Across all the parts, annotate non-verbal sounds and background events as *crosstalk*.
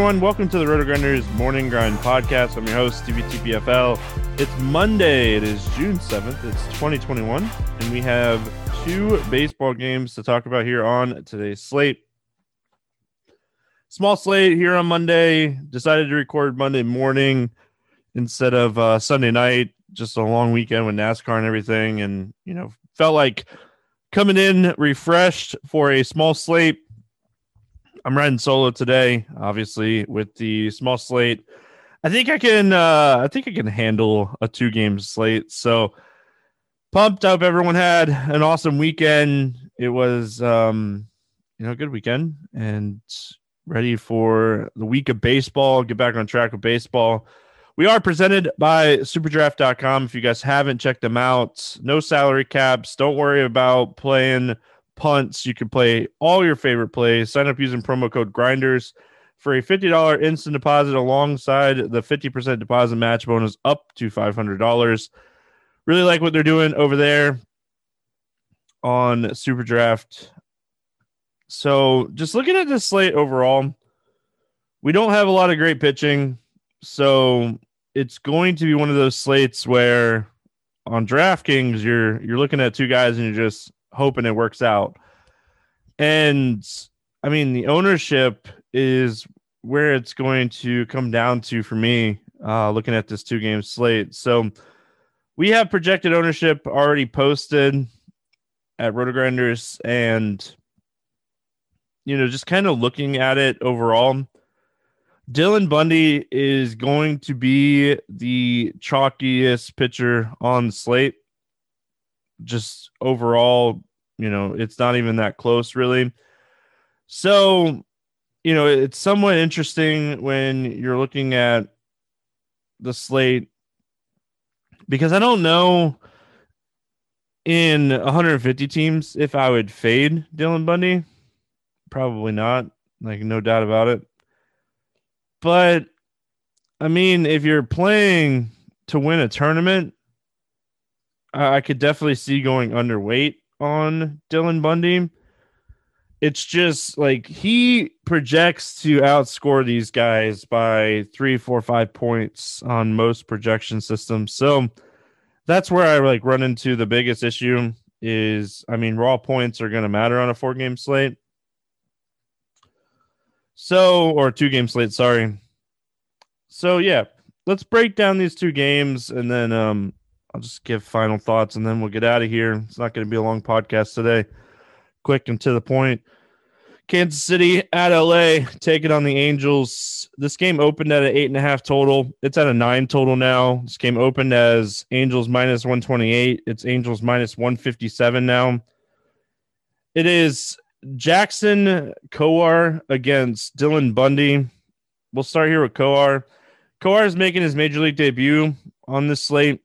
everyone, welcome to the RotoGrinders Morning Grind Podcast. I'm your host, Stevietpfl. It's Monday. It is June 7th. It's 2021, and we have two baseball games to talk about here on today's slate. Small slate here on Monday. Decided to record Monday morning instead of uh, Sunday night. Just a long weekend with NASCAR and everything, and you know, felt like coming in refreshed for a small slate I'm riding solo today, obviously with the small slate. I think I can uh I think I can handle a two game slate. So pumped up everyone had an awesome weekend. It was um you know a good weekend and ready for the week of baseball, get back on track with baseball. We are presented by superdraft.com. If you guys haven't checked them out, no salary caps. Don't worry about playing punts. You can play all your favorite plays. Sign up using promo code Grinders for a $50 instant deposit alongside the 50% deposit match bonus up to $500. Really like what they're doing over there on Super Draft. So, just looking at this slate overall, we don't have a lot of great pitching. So, it's going to be one of those slates where on DraftKings you're you're looking at two guys and you're just hoping it works out. And I mean, the ownership is where it's going to come down to for me, uh, looking at this two game slate. So we have projected ownership already posted at Rotogrinders and you know, just kind of looking at it overall. Dylan Bundy is going to be the chalkiest pitcher on the slate just overall, you know, it's not even that close really. So, you know, it's somewhat interesting when you're looking at the slate because I don't know in 150 teams if I would fade Dylan Bundy. Probably not, like no doubt about it. But I mean, if you're playing to win a tournament, I could definitely see going underweight on Dylan Bundy. It's just like he projects to outscore these guys by three, four, five points on most projection systems. So that's where I like run into the biggest issue is I mean, raw points are going to matter on a four game slate. So, or two game slate, sorry. So, yeah, let's break down these two games and then um, I'll just give final thoughts and then we'll get out of here. It's not going to be a long podcast today. Quick and to the point. Kansas City at LA taking on the Angels. This game opened at an eight and a half total. It's at a nine total now. This game opened as Angels minus 128. It's Angels minus 157 now. It is Jackson Kowar against Dylan Bundy. We'll start here with Kowar. Kowar is making his major league debut on this slate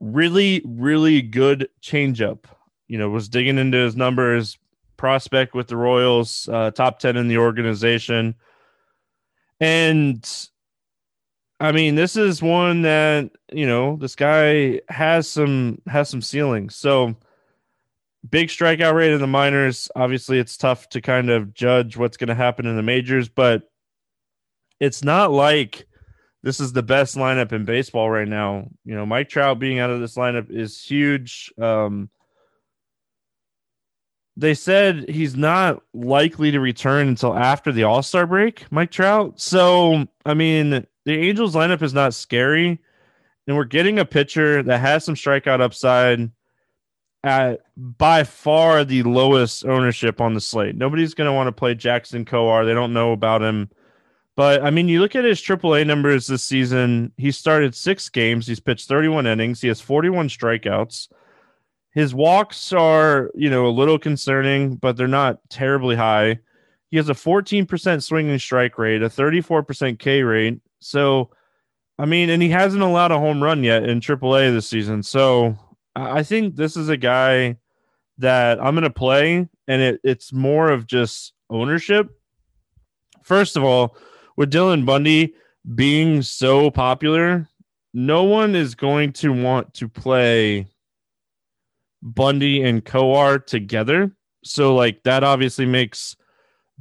really, really good changeup. You know, was digging into his numbers, prospect with the Royals, uh, top 10 in the organization. And I mean, this is one that, you know, this guy has some has some ceiling. So big strikeout rate in the minors. Obviously, it's tough to kind of judge what's going to happen in the majors, but it's not like this is the best lineup in baseball right now. You know, Mike Trout being out of this lineup is huge. Um, they said he's not likely to return until after the All Star break, Mike Trout. So, I mean, the Angels lineup is not scary, and we're getting a pitcher that has some strikeout upside at by far the lowest ownership on the slate. Nobody's going to want to play Jackson Kowar. They don't know about him. But I mean, you look at his AAA numbers this season. He started six games. He's pitched 31 innings. He has 41 strikeouts. His walks are, you know, a little concerning, but they're not terribly high. He has a 14% swinging strike rate, a 34% K rate. So, I mean, and he hasn't allowed a home run yet in AAA this season. So, I think this is a guy that I'm going to play, and it, it's more of just ownership. First of all, with Dylan Bundy being so popular, no one is going to want to play Bundy and Kowar together. So like that obviously makes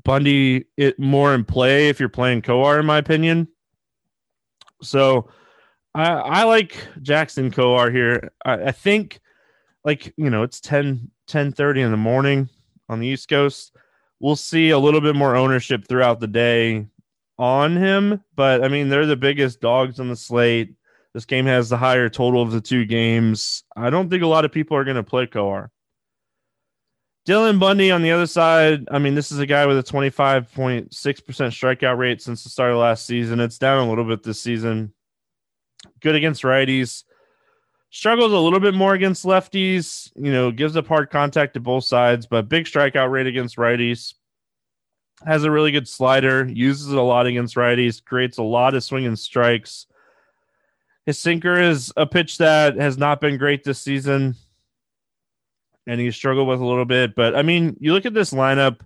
Bundy it more in play if you're playing Kowar, in my opinion. So I I like Jackson Kowar here. I, I think like you know it's 10 10 30 in the morning on the East Coast. We'll see a little bit more ownership throughout the day on him, but I mean they're the biggest dogs on the slate. This game has the higher total of the two games. I don't think a lot of people are going to play Kowar. Dylan Bundy on the other side. I mean, this is a guy with a 25.6% strikeout rate since the start of last season. It's down a little bit this season. Good against righties. Struggles a little bit more against lefties. You know, gives up hard contact to both sides, but big strikeout rate against righties. Has a really good slider. Uses it a lot against righties. Creates a lot of swinging strikes. His sinker is a pitch that has not been great this season and he struggled with a little bit. But I mean, you look at this lineup,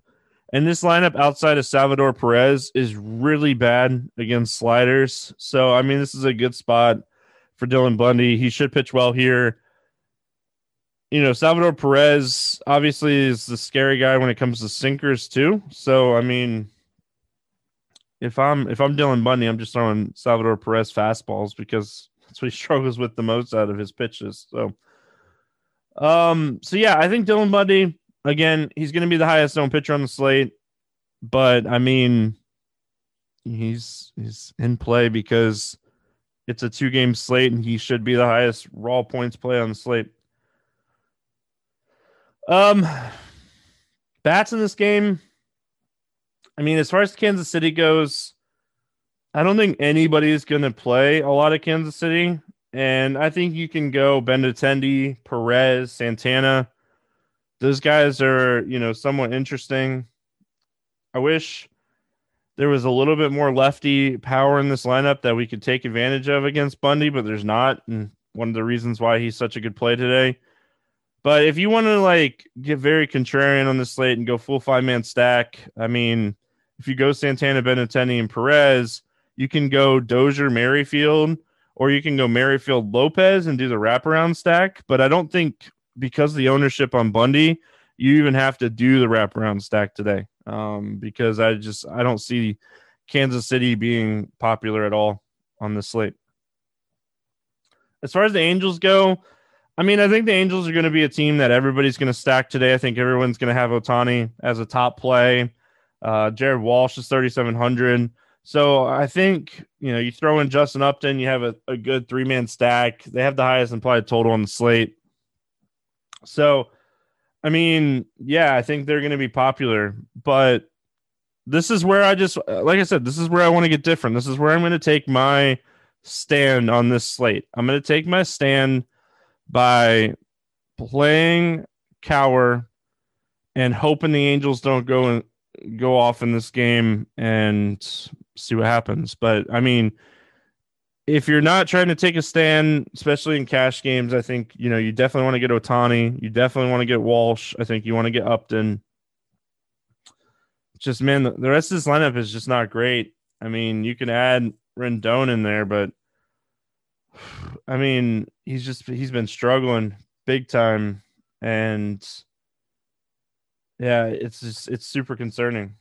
and this lineup outside of Salvador Perez is really bad against sliders. So I mean, this is a good spot for Dylan Bundy. He should pitch well here. You know, Salvador Perez obviously is the scary guy when it comes to sinkers too. So I mean, if I'm if I'm Dylan Bundy, I'm just throwing Salvador Perez fastballs because that's what he *laughs* struggles with the most out of his pitches. So um, so yeah, I think Dylan Bundy again, he's going to be the highest owned pitcher on the slate, but I mean, he's he's in play because it's a two game slate and he should be the highest raw points play on the slate. Um, bats in this game. I mean, as far as Kansas City goes, I don't think anybody is going to play a lot of Kansas City. And I think you can go Benintendi, Perez, Santana. Those guys are, you know, somewhat interesting. I wish there was a little bit more lefty power in this lineup that we could take advantage of against Bundy, but there's not. And one of the reasons why he's such a good play today. But if you want to like get very contrarian on the slate and go full five man stack, I mean, if you go Santana, Benintendi, and Perez, you can go Dozier, Merrifield, or you can go Merrifield Lopez and do the wraparound stack. But I don't think because the ownership on Bundy, you even have to do the wraparound stack today. Um, because I just I don't see Kansas City being popular at all on the slate. As far as the Angels go, I mean, I think the Angels are going to be a team that everybody's going to stack today. I think everyone's going to have Ohtani as a top play. Uh, Jared Walsh is 3,700. So I think you know you throw in Justin Upton, you have a, a good three man stack. They have the highest implied total on the slate. So, I mean, yeah, I think they're going to be popular, but this is where I just like I said, this is where I want to get different. This is where I'm going to take my stand on this slate. I'm going to take my stand by playing Kowar and hoping the Angels don't go and go off in this game and see what happens. But I mean, if you're not trying to take a stand, especially in cash games, I think you know you definitely want to get Ohtani. You definitely want to get Walsh. I think you want to get Upton. Just man, the rest of this lineup is just not great. I mean, you can add Rendon in there, but I mean, he's just he's been struggling big time, and yeah, it's just it's super concerning.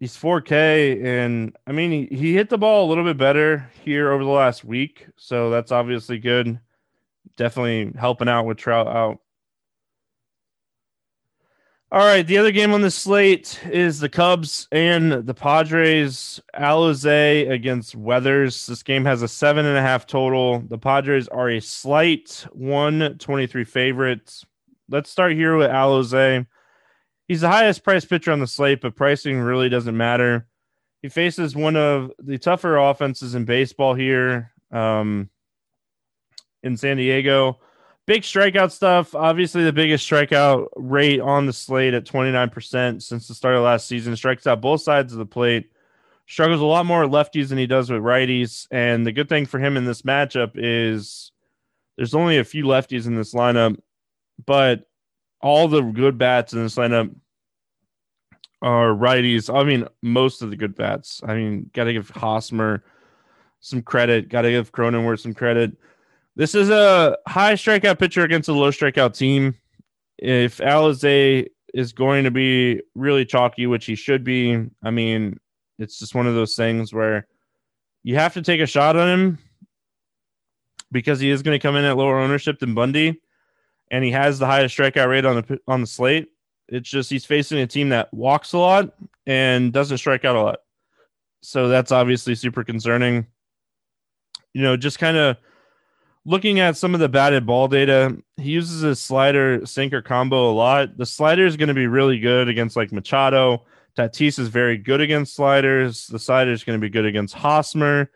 He's 4K, and I mean, he, he hit the ball a little bit better here over the last week, so that's obviously good. Definitely helping out with Trout out. All right, the other game on the slate is the Cubs and the Padres. Alzolay against Weathers. This game has a seven and a half total. The Padres are a slight 123 favorites. Let's start here with Alzolay he's the highest priced pitcher on the slate, but pricing really doesn't matter. He faces one of the tougher offenses in baseball here um, in San Diego. Big strikeout stuff. Obviously, the biggest strikeout rate on the slate at 29% since the start of last season. Strikes out both sides of the plate. Struggles a lot more lefties than he does with righties. And the good thing for him in this matchup is there's only a few lefties in this lineup, but all the good bats in this lineup are righties. I mean, most of the good bats. I mean, got to give Hosmer some credit. Got to give Cronenworth some credit. This is a high strikeout pitcher against a low strikeout team. If Alzolay is going to be really chalky, which he should be. I mean, it's just one of those things where you have to take a shot on him because he is going to come in at lower ownership than Bundy, and he has the highest strikeout rate on the on the slate. It's just he's facing a team that walks a lot and doesn't strike out a lot, so that's obviously super concerning. You know, just kind of looking at some of the batted ball data, he uses his slider sinker combo a lot. The slider is going to be really good against like Machado. Tatis is very good against sliders. The slider is going to be good against Hosmer.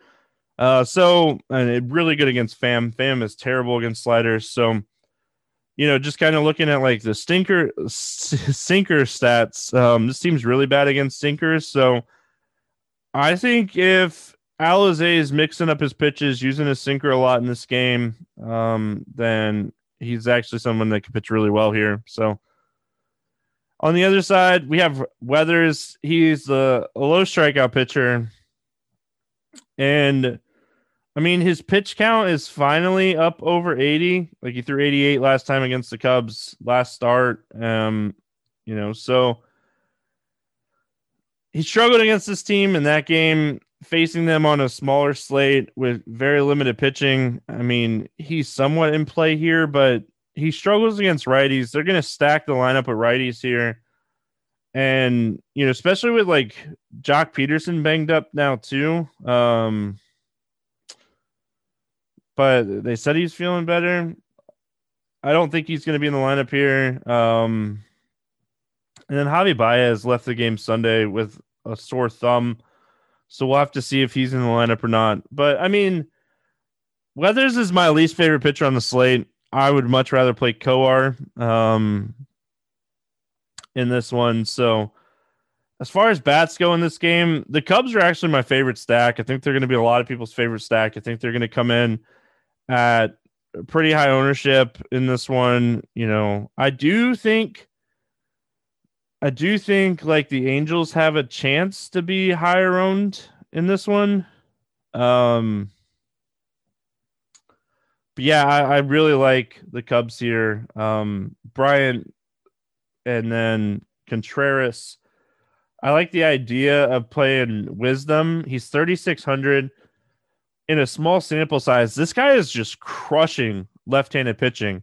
Uh, so and really good against Pham. Pham is terrible against sliders. So, you know, just kind of looking at like the stinker sinker stats. Um, this team's really bad against sinkers. So, I think if Alzolay is mixing up his pitches, using his sinker a lot in this game, um, then he's actually someone that can pitch really well here. So. On the other side, we have Weathers. He's the low strikeout pitcher. And I mean, his pitch count is finally up over 80. Like he threw 88 last time against the Cubs last start. Um, you know, so he struggled against this team in that game, facing them on a smaller slate with very limited pitching. I mean, he's somewhat in play here, but he struggles against righties. They're going to stack the lineup with righties here. And, you know, especially with like Joc Pederson banged up now, too. Um, but they said he's feeling better. I don't think he's going to be in the lineup here. Um, and then Javi Baez left the game Sunday with a sore thumb. So we'll have to see if he's in the lineup or not. But I mean, Weathers is my least favorite pitcher on the slate. I would much rather play Kowar um, in this one. So as far as bats go in this game, the Cubs are actually my favorite stack. I think they're going to be a lot of people's favorite stack. I think they're going to come in at pretty high ownership in this one. You know, I do think I do think like the Angels have a chance to be higher owned in this one. Um but yeah, I, I really like the Cubs here. Um Bryant and then Contreras. I like the idea of playing Wisdom. He's 3600 in a small sample size, this guy is just crushing left-handed pitching.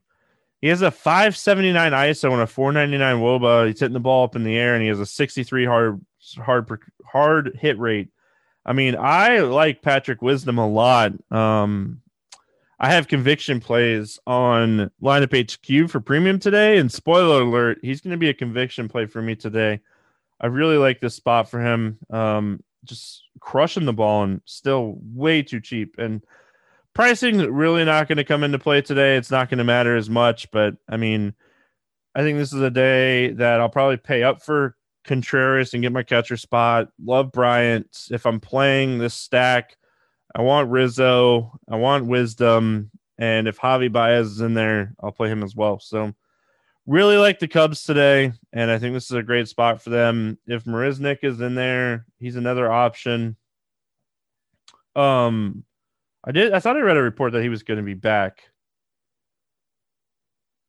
He has a 579 ISO and a 499 WOBA. He's hitting the ball up in the air, and he has a 63 hard hard hard hit rate. I mean, I like Patrick Wisdom a lot. Um, I have conviction plays on lineup HQ for premium today, and spoiler alert, he's going to be a conviction play for me today. I really like this spot for him. Um, just crushing the ball and still way too cheap. And pricing really not going to come into play today. It's not going to matter as much, but I mean, I think this is a day that I'll probably pay up for Contreras and get my catcher spot. Love Bryant. If I'm playing this stack, I want Rizzo. I want Wisdom. And if Javi Baez is in there, I'll play him as well. So really like the Cubs today, and I think this is a great spot for them. If Marisnick is in there, he's another option. Um, I did. I thought I read a report that he was going to be back.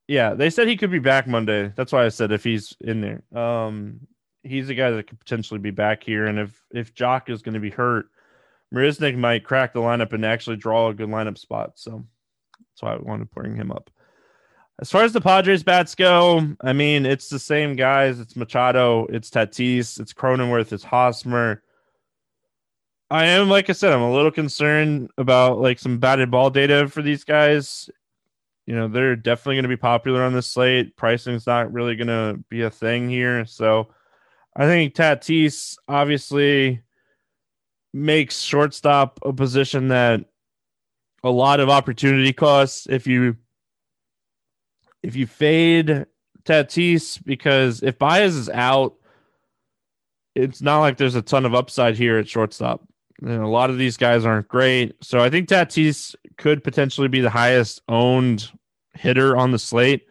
Yeah, they said he could be back Monday. That's why I said if he's in there. Um, he's a guy that could potentially be back here, and if if Joc is going to be hurt, Marisnick might crack the lineup and actually draw a good lineup spot. So that's why I wanted to bring him up. As far as the Padres bats go, I mean, it's the same guys. It's Machado, it's Tatis, it's Cronenworth, it's Hosmer. I am, like I said, I'm a little concerned about like some batted ball data for these guys. You know, they're definitely going to be popular on this slate. Pricing's not really going to be a thing here. So I think Tatis obviously makes shortstop a position that a lot of opportunity costs if you if you fade Tatis, because if Baez is out, it's not like there's a ton of upside here at shortstop. And a lot of these guys aren't great. So I think Tatis could potentially be the highest owned hitter on the slate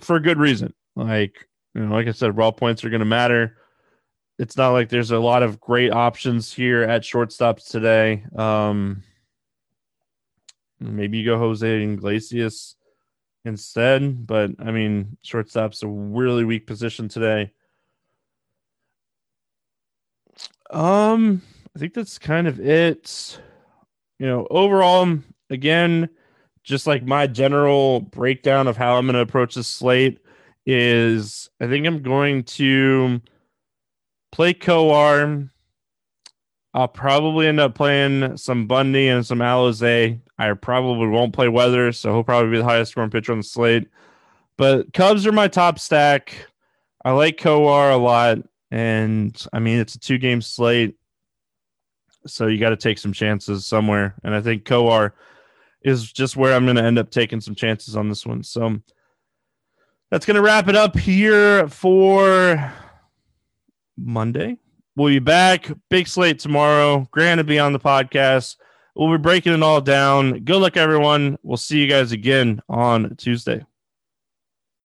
for good reason. Like, you know, like I said, raw points are going to matter. It's not like there's a lot of great options here at shortstops today. Um, maybe you go Jose Iglesias instead. But I mean, shortstop's a really weak position today. Um, I think that's kind of it. You know, overall, um, again, just like my general breakdown of how I'm going to approach this slate is I think I'm going to play Kowar. I'll probably end up playing some Bundy and some Alzolay. I probably won't play Weather, so he'll probably be the highest scoring pitcher on the slate. But Cubs are my top stack. I like Kowar a lot. And I mean, it's a two game slate. So you got to take some chances somewhere. And I think Kowar is just where I'm going to end up taking some chances on this one. So that's going to wrap it up here for Monday. We'll be back. Big slate tomorrow. Grant to be on the podcast. We'll be breaking it all down. Good luck, everyone. We'll see you guys again on Tuesday.